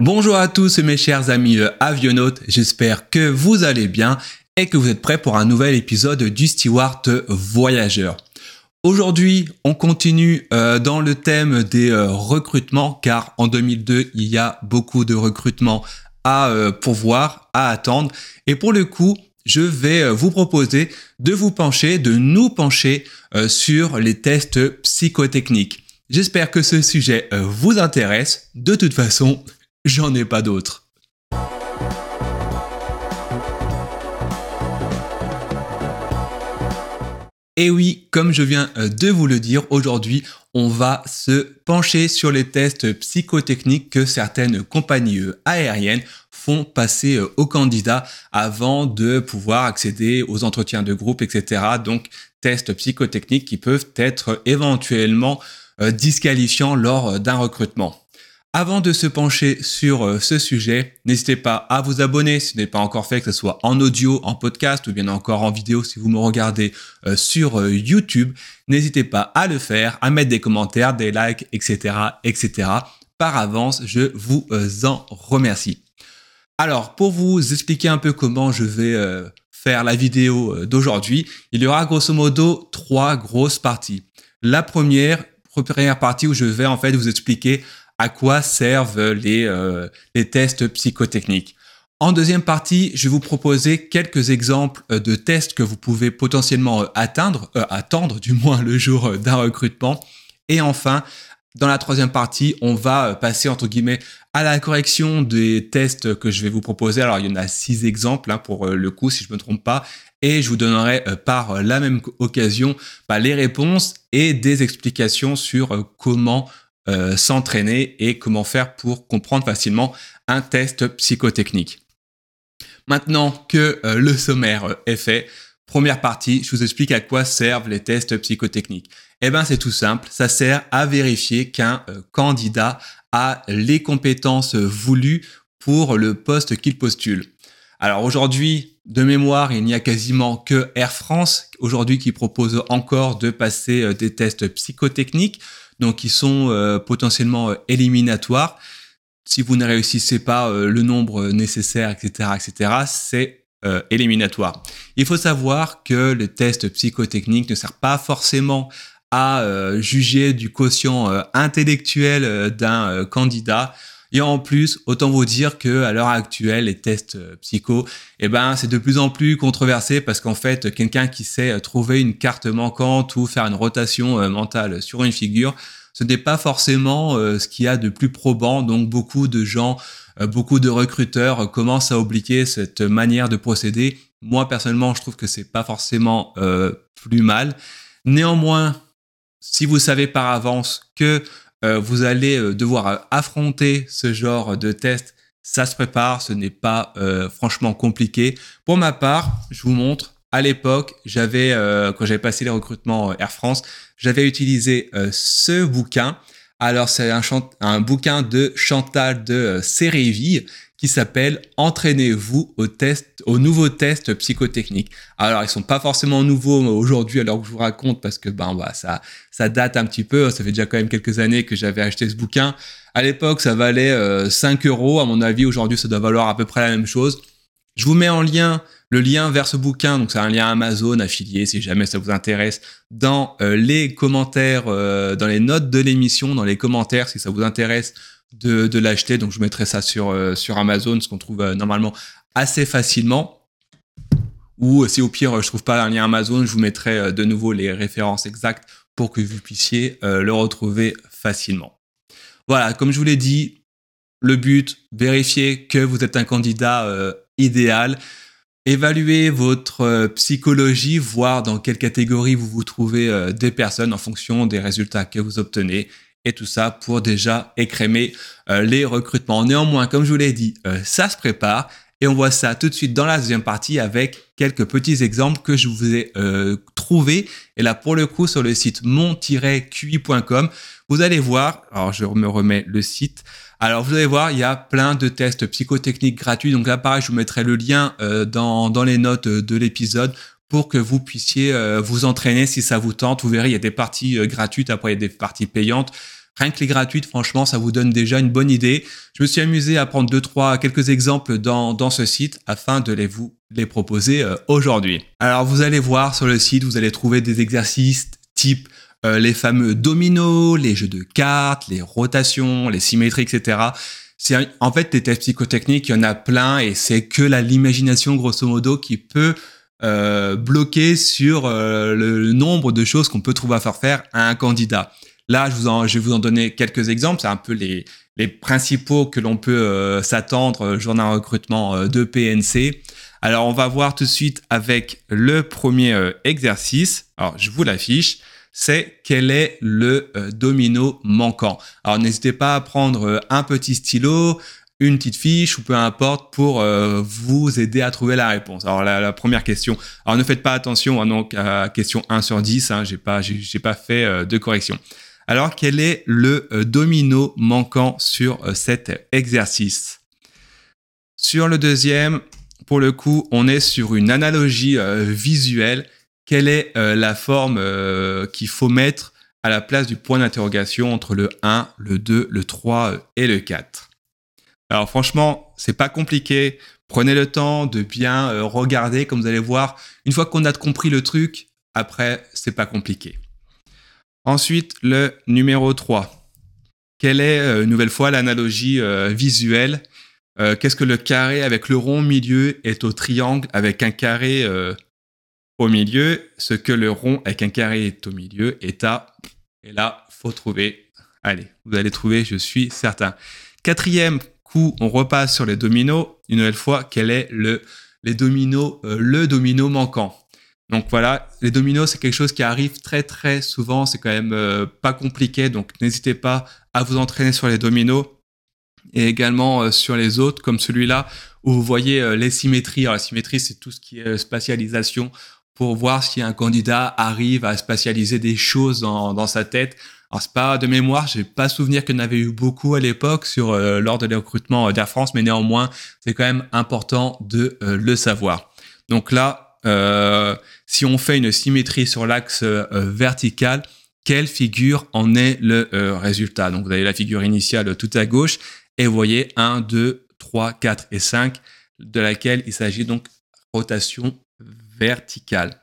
Bonjour à tous mes chers amis euh, avionautes, j'espère que vous allez bien et que vous êtes prêts pour un nouvel épisode du Steward Voyageur. Aujourd'hui, on continue euh, dans le thème des euh, recrutements car en 2002, il y a beaucoup de recrutements à pourvoir, à attendre et pour le coup, je vais vous proposer de vous pencher, de nous pencher sur les tests psychotechniques. J'espère que ce sujet vous intéresse. De toute façon, J'en ai pas d'autres. Et oui, comme je viens euh, de vous le dire, aujourd'hui, on va se pencher sur les tests psychotechniques que certaines compagnies euh, aériennes font passer euh, aux candidats avant de pouvoir accéder aux entretiens de groupe, etc. Donc, tests psychotechniques qui peuvent être éventuellement disqualifiants lors d'un recrutement. Avant de se pencher sur euh, ce sujet, n'hésitez pas à vous abonner si ce n'est pas encore fait, que ce soit en audio, en podcast ou bien encore en vidéo si vous me regardez euh, sur euh, YouTube. N'hésitez pas à le faire, à mettre des commentaires, des likes, etc., etc. Par avance, je vous en remercie. Alors, pour vous expliquer un peu comment je vais faire la vidéo d'aujourd'hui, il y aura grosso modo trois grosses parties. La première, première partie où je vais en fait vous expliquer à quoi servent les, euh, les tests psychotechniques. En deuxième partie, je vais vous proposer quelques exemples euh, de tests que vous pouvez potentiellement euh, atteindre, attendre du moins le jour d'un recrutement. Et enfin, dans la troisième partie, on va passer entre guillemets à la correction des tests que je vais vous proposer. Alors, il y en a six exemples hein, pour le coup, si je me trompe pas, et je vous donnerai par la même occasion bah, les réponses et des explications sur comment euh, s'entraîner et comment faire pour comprendre facilement un test psychotechnique. Maintenant que euh, le sommaire est fait, première partie, je vous explique à quoi servent les tests psychotechniques. Eh bien, c'est tout simple, ça sert à vérifier qu'un euh, candidat a les compétences voulues pour le poste qu'il postule. Alors aujourd'hui, de mémoire, il n'y a quasiment que Air France aujourd'hui qui propose encore de passer des tests psychotechniques donc ils sont euh, potentiellement euh, éliminatoires. Si vous ne réussissez pas euh, le nombre nécessaire, etc., etc., c'est éliminatoire. Il faut savoir que le test psychotechnique ne sert pas forcément à juger du quotient intellectuel d'un candidat. Et en plus, autant vous dire que à l'heure actuelle, les tests euh, psycho, eh ben, c'est de plus en plus controversé parce qu'en fait, quelqu'un qui sait euh, trouver une carte manquante ou faire une rotation euh, mentale sur une figure, ce n'est pas forcément ce qu'il y a de plus probant. Donc, beaucoup de gens, beaucoup de recruteurs commencent à oublier cette manière de procéder. Moi, personnellement, je trouve que c'est pas forcément plus mal. Néanmoins, si vous savez par avance que vous allez euh, devoir euh, affronter ce genre de test. Ça se prépare, ce n'est pas franchement compliqué. Pour ma part, je vous montre. À l'époque, j'avais quand j'avais passé les recrutements Air France, j'avais utilisé ce bouquin. Alors c'est un, bouquin de Chantal de Séréville qui s'appelle Entraînez-vous au test, au nouveau test psychotechnique. Alors ils sont pas forcément nouveaux aujourd'hui alors que je vous raconte parce que ben bah ça ça date un petit peu. Ça fait déjà quand même quelques années que j'avais acheté ce bouquin. À l'époque ça valait 5 euh, euros. À mon avis aujourd'hui ça doit valoir à peu près la même chose. Je vous mets en lien le lien vers ce bouquin, donc c'est un lien Amazon affilié si jamais ça vous intéresse, dans euh, les commentaires, euh, dans les notes de l'émission, dans les commentaires si ça vous intéresse de, l'acheter. Donc je mettrai ça sur, euh, sur Amazon, ce qu'on trouve euh, normalement assez facilement. Ou euh, si au pire je trouve pas un lien Amazon, je vous mettrai de nouveau les références exactes pour que vous puissiez le retrouver facilement. Voilà, comme je vous l'ai dit, le but, vérifier que vous êtes un candidat idéal, évaluer votre psychologie, voir dans quelle catégorie vous vous trouvez des personnes en fonction des résultats que vous obtenez et tout ça pour déjà écrémer euh, les recrutements. Néanmoins, comme je vous l'ai dit, euh, ça se prépare et on voit ça tout de suite dans la deuxième partie avec quelques petits exemples que je vous ai euh, trouvés. Et là, pour le coup, sur le site mon-qi.com, vous allez voir, alors je me remets le site, alors vous allez voir, il y a plein de tests psychotechniques gratuits. Donc là, pareil, je vous mettrai le lien dans, dans les notes de l'épisode pour que vous puissiez vous entraîner si ça vous tente. Vous verrez, il y a des parties gratuites, après il y a des parties payantes. Rien que les gratuites, franchement, ça vous donne déjà une bonne idée. Je me suis amusé à prendre deux, trois, quelques exemples dans, dans ce site afin de les vous les proposer euh, aujourd'hui. Alors, vous allez voir sur le site, vous allez trouver des exercices type euh, les fameux dominos, les jeux de cartes, les rotations, les symétries, etc. C'est en fait des tests psychotechniques, il y en a plein et c'est que l'imagination grosso modo qui peut euh, bloquer sur euh, le nombre de choses qu'on peut trouver à faire faire à un candidat. Là, je, vous en, je vais vous en donner quelques exemples. C'est un peu les, les principaux que l'on peut euh, s'attendre euh, jour d'un recrutement euh, de PNC. Alors, on va voir tout de suite avec le premier exercice. Alors, je vous l'affiche. C'est quel est le domino manquant. Alors, n'hésitez pas à prendre un petit stylo, une petite fiche ou peu importe pour vous aider à trouver la réponse. Alors la, première question. Alors ne faites pas attention hein, donc à question 1 sur 10, hein, j'ai pas j'ai pas fait de correction. Alors, quel est le euh, domino manquant sur euh, cet exercice? Sur le deuxième, pour le coup, on est sur une analogie euh, visuelle. Quelle est la forme qu'il faut mettre à la place du point d'interrogation entre le 1, le 2, le 3 et le 4 Alors franchement, c'est pas compliqué. Prenez le temps de bien regarder, comme vous allez voir. Une fois qu'on a compris le truc, après, c'est pas compliqué. Ensuite, le numéro 3. Quelle est, euh, une nouvelle fois, l'analogie euh, visuelle? Euh, Qu'est-ce que le carré avec le rond au milieu est au triangle avec un carré au milieu? Ce que le rond avec un carré est au milieu est à... Et là, faut trouver. Allez, vous allez trouver, je suis certain. Quatrième on repasse sur les dominos. Une nouvelle fois, quel est le, dominos, le domino manquant? Donc voilà, les dominos, c'est quelque chose qui arrive très très souvent, c'est quand même euh, pas compliqué, donc n'hésitez pas à vous entraîner sur les dominos et également euh, sur les autres, comme celui-là, où vous voyez euh, les symétries. Alors la symétrie, c'est tout ce qui est spatialisation pour voir si un candidat arrive à spatialiser des choses dans, dans sa tête. Alors c'est pas de mémoire, j'ai pas souvenir qu'il y en avait eu beaucoup à l'époque sur lors de les recrutements d'Air France, mais néanmoins c'est quand même important de le savoir. Donc là, euh, si on fait une symétrie sur l'axe euh, vertical, quelle figure en est le euh, résultat? Donc vous avez la figure initiale tout à gauche et vous voyez 1, 2, 3, 4 et 5 de laquelle il s'agit donc rotation verticale.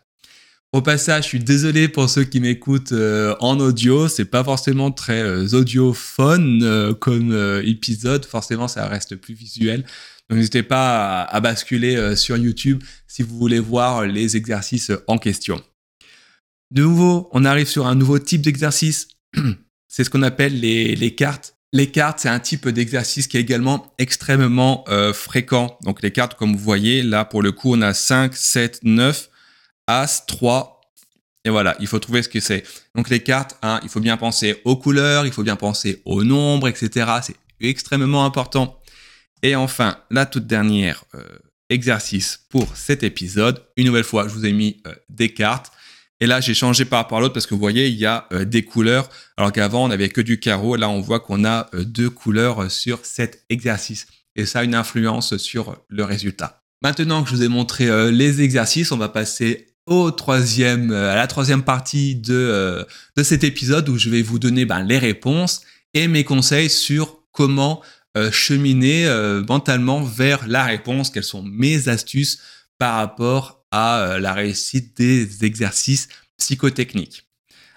Au passage, je suis désolé pour ceux qui m'écoutent en audio, c'est pas forcément très audiophone comme épisode, forcément ça reste plus visuel. Donc n'hésitez pas à, basculer euh, sur YouTube si vous voulez voir les exercices en question. De nouveau, on arrive sur un nouveau type d'exercice. C'est ce qu'on appelle les, cartes. Les cartes, c'est un type d'exercice qui est également extrêmement euh, fréquent. Donc les cartes, comme vous voyez, là pour le coup, on a 5, 7, 9, As, 3. Et voilà, il faut trouver ce que c'est. Donc les cartes, hein, il faut bien penser aux couleurs, il faut bien penser aux nombres, etc. C'est extrêmement important. Et enfin, la toute dernière euh, exercice pour cet épisode. Une nouvelle fois, je vous ai mis euh, des cartes. Et là, j'ai changé par rapport à l'autre parce que vous voyez, il y a euh, des couleurs. Alors qu'avant, on n'avait que du carreau. Là, on voit qu'on a deux couleurs sur cet exercice. Et ça a une influence sur le résultat. Maintenant que je vous ai montré les exercices, on va passer au troisième, à la troisième partie de, de cet épisode où je vais vous donner ben, les réponses et mes conseils sur comment euh, cheminer euh, mentalement vers la réponse, quelles sont mes astuces par rapport à euh, la réussite des exercices psychotechniques.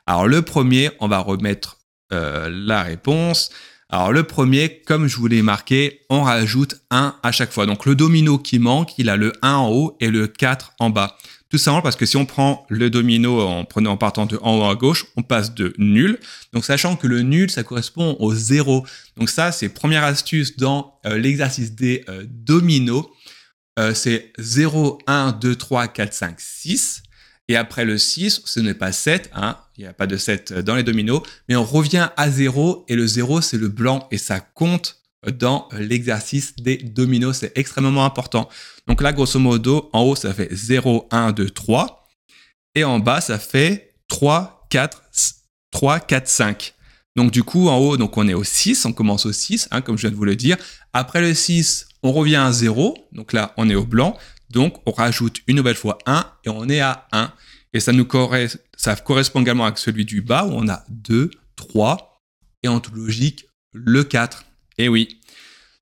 Alors le premier, on va remettre la réponse. Alors le premier, comme je vous l'ai marqué, on rajoute 1 à chaque fois. Donc le domino qui manque, il a le 1 en haut et le 4 en bas. Tout simplement parce que si on prend le domino en prenant en partant de en haut à gauche, on passe de nul. Donc sachant que le nul, ça correspond au zéro. Donc ça, c'est première astuce dans euh, l'exercice des euh, dominos. Euh, c'est 0, 1, 2, 3, 4, 5, 6. Et après le 6, ce n'est pas 7, hein, il n'y a pas de 7 dans les dominos, mais on revient à 0 et le 0 c'est le blanc et ça compte dans l'exercice des dominos. C'est extrêmement important. Donc là, grosso modo, en haut, ça fait 0, 1, 2, 3. Et en bas, ça fait 3, 4, 3, 4, 5. Donc du coup, en haut, on est au 6, on commence au 6, hein, comme je viens de vous le dire. Après le 6, on revient à 0. Donc là, on est au blanc. Donc on rajoute une nouvelle fois 1 et on est à 1. Et ça, nous ça correspond également avec celui du bas où on a 2, 3, et en toute logique, le 4. Et oui.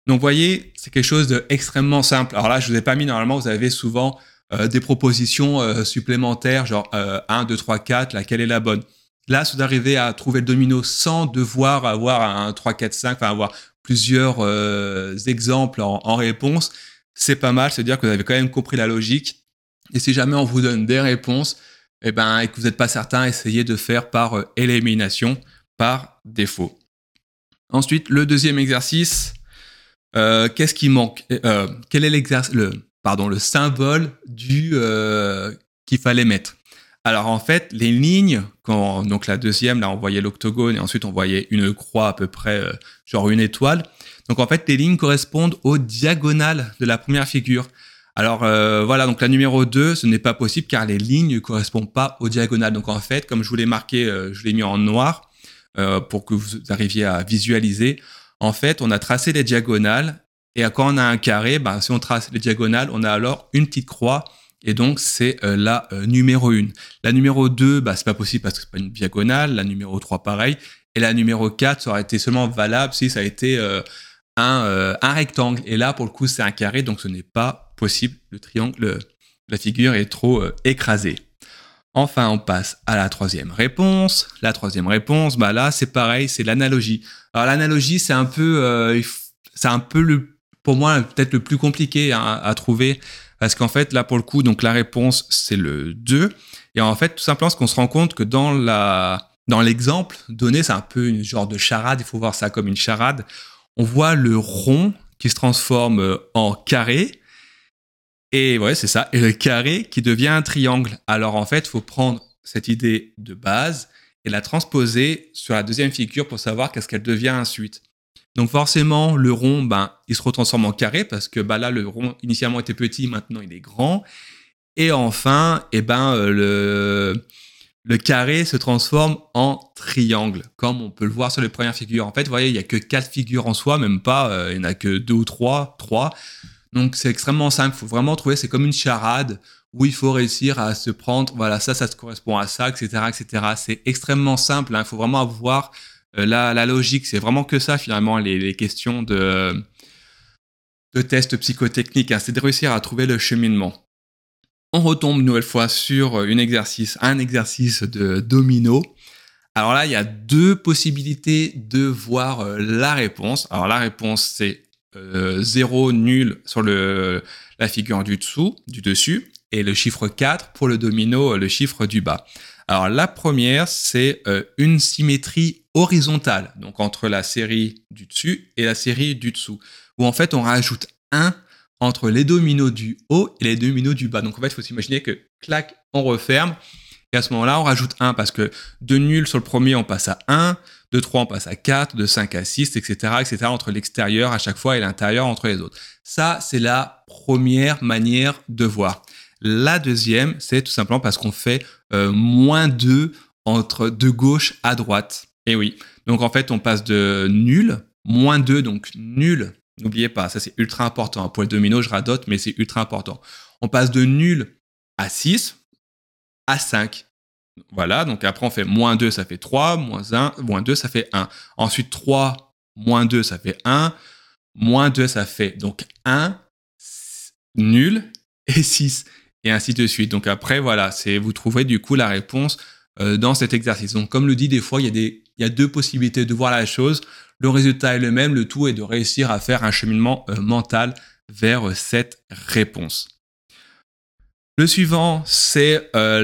Donc, voyez, c'est quelque chose d'extrêmement simple. Alors là, je vous ai pas mis, normalement, vous avez souvent euh, des propositions euh, supplémentaires, genre 1, 2, 3, 4, laquelle est la bonne. Là, si vous arrivez à trouver le domino sans devoir avoir un 3, 4, 5, enfin avoir plusieurs euh, exemples en, en réponse, c'est pas mal. C'est-à-dire que vous avez quand même compris la logique. Et si jamais on vous donne des réponses, eh ben, et que vous n'êtes pas certain, essayez de faire par élimination, par défaut. Ensuite, le deuxième exercice, euh, qu'est-ce qui manque? Euh, Quel est le, symbole du euh, qu'il fallait mettre? Alors en fait, les lignes, donc la deuxième, là on voyait l'octogone et ensuite on voyait une croix à peu près, genre une étoile. Donc en fait, les lignes correspondent aux diagonales de la première figure. Alors voilà, donc la numéro 2, ce n'est pas possible car les lignes ne correspondent pas aux diagonales. Donc en fait, comme je vous l'ai marqué, je l'ai mis en noir pour que vous arriviez à visualiser en fait, on a tracé les diagonales et quand on a un carré, bah, si on trace les diagonales, on a alors une petite croix et donc c'est euh, la euh, numéro 1. La numéro 2, bah, c'est pas possible parce que c'est pas une diagonale. La numéro 3, pareil. Et la numéro 4, ça aurait été seulement valable si ça a été euh, un, un, rectangle. Et là, pour le coup, c'est un carré, donc ce n'est pas possible. Le triangle, la figure est trop écrasée. Enfin, on passe à la troisième réponse. La troisième réponse, bah là, c'est pareil, c'est l'analogie. Alors l'analogie, c'est un peu, euh, c'est un peu pour moi, peut-être le plus compliqué à, trouver, parce qu'en fait, là, pour le coup, donc la réponse, c'est le 2. Et en fait, tout simplement, ce qu'on se rend compte que dans la, dans l'exemple donné, c'est un peu une genre de charade. Il faut voir ça comme une charade. On voit le rond qui se transforme en carré et ouais, c'est ça. Et le carré qui devient un triangle. Alors en fait, il faut prendre cette idée de base et la transposer sur la deuxième figure pour savoir qu'est-ce qu'elle devient ensuite. Donc forcément, le rond, ben, il se retransforme en carré parce que bah là, le rond initialement était petit, maintenant il est grand. Et enfin, eh ben, euh, le, le carré se transforme en triangle, comme on peut le voir sur les premières figures. En fait, vous voyez, il n'y a que quatre figures en soi, même pas, euh, il n'y en a que deux ou trois, trois. Donc c'est extrêmement simple, il faut vraiment trouver, c'est comme une charade où il faut réussir à se prendre, voilà, ça, ça se correspond à ça, etc., etc. C'est extrêmement simple, hein. il faut vraiment avoir euh, la, logique, c'est vraiment que ça finalement, les, questions de, de tests psychotechniques, hein. c'est de réussir à trouver le cheminement. On retombe une nouvelle fois sur un exercice, un exercice de domino. Alors là, il y a deux possibilités de voir euh, la réponse. Alors la réponse, c'est 0 euh, nul sur le, la figure du dessous, du dessus, et le chiffre 4 pour le domino, le chiffre du bas. Alors la première, c'est euh, une symétrie horizontale, donc entre la série du dessus et la série du dessous, où en fait on rajoute 1 entre les dominos du haut et les dominos du bas. Donc en fait, il faut s'imaginer que clac, on referme, et à ce moment-là, on rajoute 1 parce que de nul sur le premier, on passe à 1, de 3, on passe à 4, de 5 à 6, etc., etc., entre l'extérieur à chaque fois et l'intérieur entre les autres. Ça, c'est la première manière de voir. La deuxième, c'est tout simplement parce qu'on fait euh, moins 2 entre de gauche à droite. Et oui. Donc en fait, on passe de nul, moins 2, donc nul. N'oubliez pas, ça c'est ultra important. Pour le domino, je radote, mais c'est ultra important. On passe de nul à 6, à 5. Voilà, donc après on fait moins 2, ça fait 3, moins 1, moins 2, ça fait 1. Ensuite 3, moins 2, ça fait 1, moins 2, ça fait donc 1, nul, et 6, et ainsi de suite. Donc après, voilà, vous trouverez du coup la réponse euh, dans cet exercice. Donc comme le dit des fois, il y, a deux possibilités de voir la chose. Le résultat est le même, le tout est de réussir à faire un cheminement euh, mental vers cette réponse. Le suivant, c'est euh,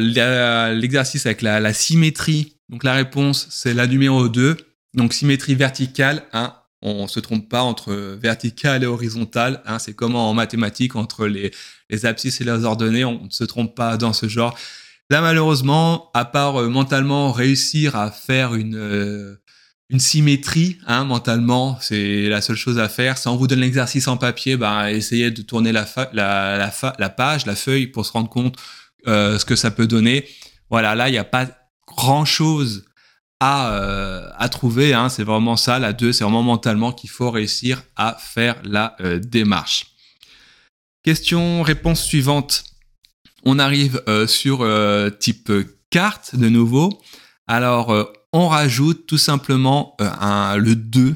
l'exercice avec la, symétrie. Donc la réponse, c'est la numéro 2. Donc symétrie verticale, hein, on se trompe pas entre verticale et horizontale. Hein, c'est comme en mathématiques entre les, les abscisses et les ordonnées, on ne se trompe pas dans ce genre. Là, malheureusement, à part euh, mentalement réussir à faire une, euh, une symétrie hein, mentalement, c'est la seule chose à faire. Si on vous donne l'exercice en papier, bah, essayez de tourner la, page, la feuille pour se rendre compte euh, ce que ça peut donner. Voilà, là, il n'y a pas grand-chose à, euh, à trouver. Hein. C'est vraiment ça, la 2, c'est vraiment mentalement qu'il faut réussir à faire la euh, démarche. Question, réponse suivante. On arrive sur type carte de nouveau. Alors, on rajoute tout simplement euh, le 2.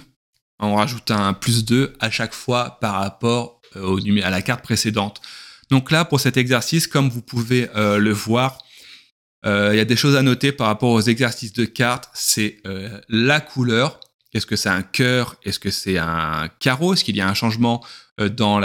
On rajoute un plus 2 à chaque fois par rapport euh, à la carte précédente. Donc là, pour cet exercice, comme vous pouvez euh, le voir, il y a des choses à noter par rapport aux exercices de cartes. C'est la couleur. Est-ce que c'est un cœur? Est-ce que c'est un carreau? Est-ce qu'il y a un changement dans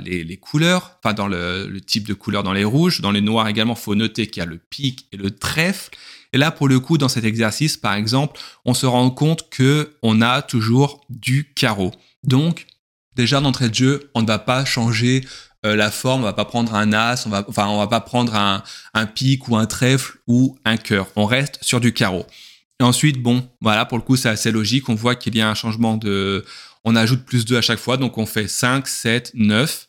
les, couleurs? Enfin, dans le, le, type de couleur dans les rouges. Dans les noirs également, il faut noter qu'il y a le pic et le trèfle. Et là, pour le coup, dans cet exercice, par exemple, on se rend compte que on a toujours du carreau. Donc, déjà d'entrée de jeu, on ne va pas changer euh, la forme, on va pas prendre un as, on va, va pas prendre un, pic ou un trèfle ou un cœur. On reste sur du carreau. Et ensuite, bon, voilà, pour le coup, c'est assez logique. On voit qu'il y a un changement de, on ajoute plus 2 à chaque fois. Donc, on fait 5, 7, 9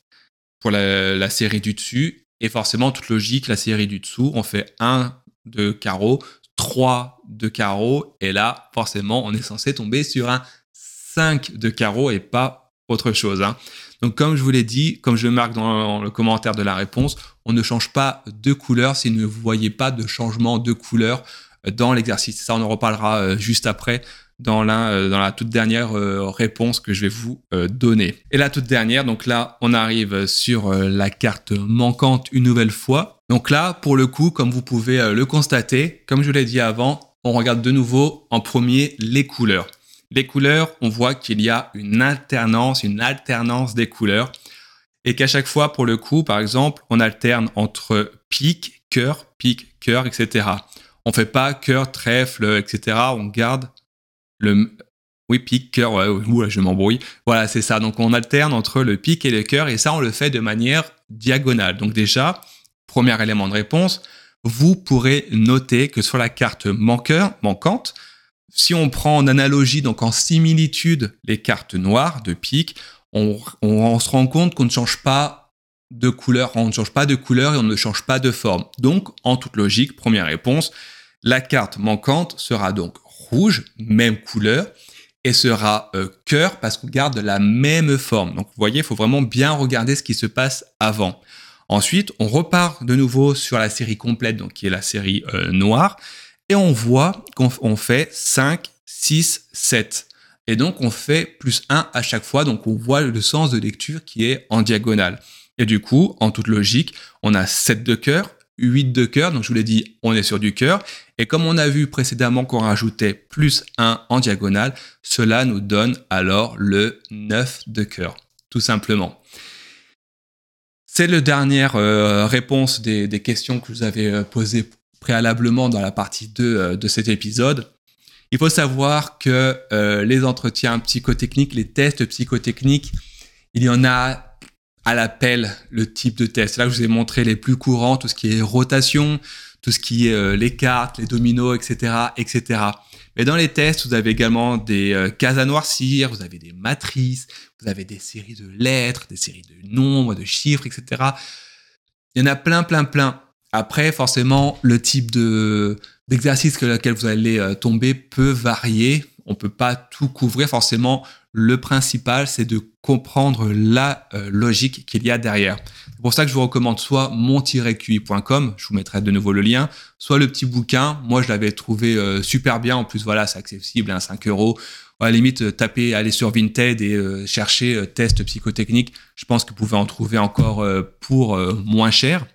pour la, la série du dessus. Et forcément, toute logique, la série du dessous, on fait 1 de carreau, 3 de carreau, et là, forcément, on est censé tomber sur un 5 de carreau et pas autre chose. Hein. Donc, comme je vous l'ai dit, comme je marque dans le commentaire de la réponse, on ne change pas de couleur si vous ne voyez pas de changement de couleur dans l'exercice. Ça, on en reparlera euh, juste après dans la, euh, dans la toute dernière euh, réponse que je vais vous donner. Et la toute dernière, donc là, on arrive sur la carte manquante une nouvelle fois. Donc là, pour le coup, comme vous pouvez euh, le constater, comme je l'ai dit avant, on regarde de nouveau en premier les couleurs. Les couleurs, on voit qu'il y a une alternance, une alternance des couleurs. Et qu'à chaque fois, pour le coup, par exemple, on alterne entre pique, cœur, pique, cœur, etc. On fait pas cœur, trèfle, etc. On garde le, oui, pique, cœur, ouais, je m'embrouille. Voilà, c'est ça. Donc on alterne entre le pique et le cœur et ça, on le fait de manière diagonale. Donc déjà, Premier élément de réponse, vous pourrez noter que sur la carte manquante, si on prend en analogie, donc en similitude, les cartes noires de pique, on, se rend compte qu'on ne change pas de couleur, on ne change pas de couleur et on ne change pas de forme. Donc, en toute logique, première réponse, la carte manquante sera donc rouge, même couleur, et sera euh, cœur parce qu'on garde la même forme. Donc, vous voyez, il faut vraiment bien regarder ce qui se passe avant. Ensuite, on repart de nouveau sur la série complète, donc qui est la série euh, noire, et on voit qu'on fait 5, 6, 7. Et donc, on fait plus 1 à chaque fois, donc on voit le sens de lecture qui est en diagonale. Et du coup, en toute logique, on a 7 de cœur, 8 de cœur, donc je vous l'ai dit, on est sur du cœur. Et comme on a vu précédemment qu'on rajoutait plus 1 en diagonale, cela nous donne alors le 9 de cœur, tout simplement. C'est la dernière euh, réponse des, questions que vous avez euh, posées préalablement dans la partie 2 euh, de cet épisode. Il faut savoir que les entretiens psychotechniques, les tests psychotechniques, il y en a à l'appel le type de test. Là, je vous ai montré les plus courants, tout ce qui est rotation, tout ce qui est les cartes, les dominos, etc., etc. Mais dans les tests, vous avez également des euh, cases à noircir, vous avez des matrices, vous avez des séries de lettres, des séries de nombres, de chiffres, etc. Il y en a plein, plein, plein. Après, forcément, le type de d'exercice que lequel vous allez euh, tomber peut varier. On peut pas tout couvrir forcément. Le principal, c'est de comprendre la euh, logique qu'il y a derrière. C'est pour ça que je vous recommande soit mon-qi.com, je vous mettrai de nouveau le lien, soit le petit bouquin. Moi, je l'avais trouvé euh, super bien. En plus, voilà, c'est accessible, à hein, 5 euros. À la limite, euh, tapez, allez sur Vinted et cherchez test psychotechnique. Je pense que vous pouvez en trouver encore pour moins cher.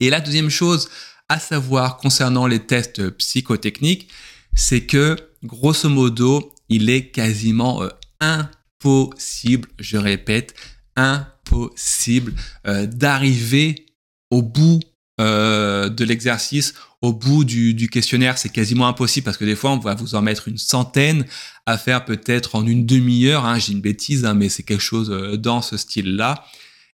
Et la deuxième chose à savoir concernant les tests psychotechniques, c'est que grosso modo, il est quasiment impossible, je répète, impossible euh, d'arriver au bout euh, de l'exercice, au bout du, questionnaire, c'est quasiment impossible parce que des fois, on va vous en mettre une centaine à faire peut-être en une demi-heure. Hein, J'ai une bêtise, hein, mais c'est quelque chose euh, dans ce style-là.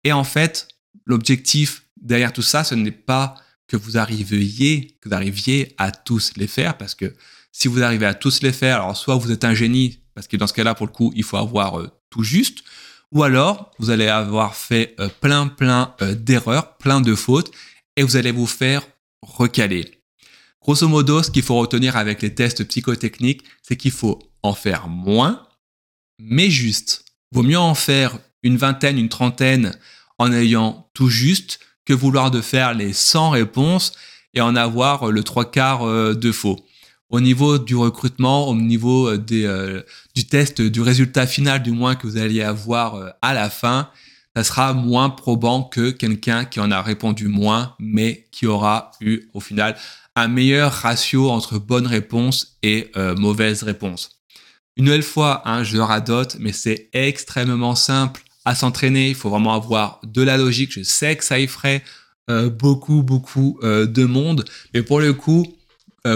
Et en fait, l'objectif derrière tout ça, ce n'est pas que vous arriviez, que vous arriviez à tous les faire, parce que si vous arrivez à tous les faire, alors soit vous êtes un génie, parce que dans ce cas-là, pour le coup, il faut avoir euh, tout juste, ou alors vous allez avoir fait euh, plein, plein euh, d'erreurs, plein de fautes, et vous allez vous faire recaler. Grosso modo, ce qu'il faut retenir avec les tests psychotechniques, c'est qu'il faut en faire moins, mais juste. Vaut mieux en faire une vingtaine, une trentaine en ayant tout juste que vouloir de faire les 100 réponses et en avoir le trois quarts de faux. Au niveau du recrutement, au niveau des, du test, du résultat final du moins que vous alliez avoir à la fin, ça sera moins probant que quelqu'un qui en a répondu moins, mais qui aura eu au final un meilleur ratio entre bonnes réponses et euh, mauvaises réponses. Une nouvelle fois, hein, je radote, mais c'est extrêmement simple à s'entraîner. Il faut vraiment avoir de la logique. Je sais que ça effraie euh, beaucoup, beaucoup euh, de monde, mais pour le coup,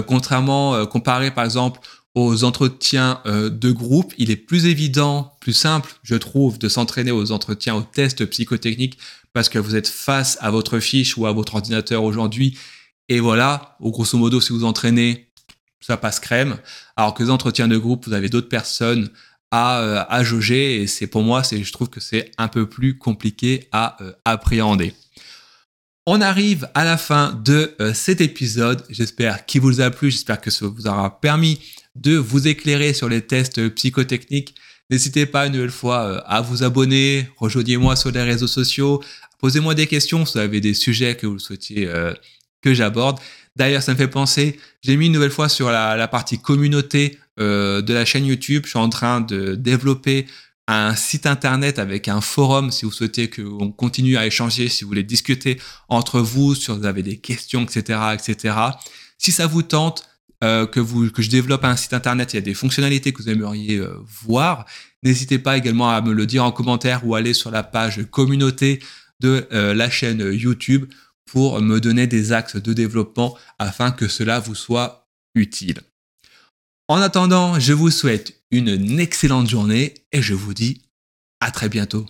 contrairement, comparé par exemple aux entretiens de groupe, il est plus évident, plus simple, je trouve, de s'entraîner aux entretiens, aux tests psychotechniques, parce que vous êtes face à votre fiche ou à votre ordinateur aujourd'hui et voilà, au grosso modo, si vous entraînez, ça passe crème. Alors que les entretiens de groupe, vous avez d'autres personnes à, euh, à jauger. Et c'est pour moi, c'est, je trouve que c'est un peu plus compliqué à euh, appréhender. On arrive à la fin de euh, cet épisode. J'espère qu'il vous a plu. J'espère que ça vous aura permis de vous éclairer sur les tests psychotechniques. N'hésitez pas une nouvelle fois à vous abonner, rejoignez-moi sur les réseaux sociaux, posez-moi des questions si vous avez des sujets que vous souhaitiez que j'aborde. D'ailleurs, ça me fait penser, j'ai mis une nouvelle fois sur la, partie communauté euh, de la chaîne YouTube. Je suis en train de développer un site internet avec un forum si vous souhaitez qu'on continue à échanger, si vous voulez discuter entre vous, si vous avez des questions, etc., etc. Si ça vous tente, euh, que, je développe un site internet, il y a des fonctionnalités que vous aimeriez euh, voir, n'hésitez pas également à me le dire en commentaire ou aller sur la page communauté de la chaîne YouTube pour me donner des axes de développement afin que cela vous soit utile. En attendant, je vous souhaite une excellente journée et je vous dis à très bientôt.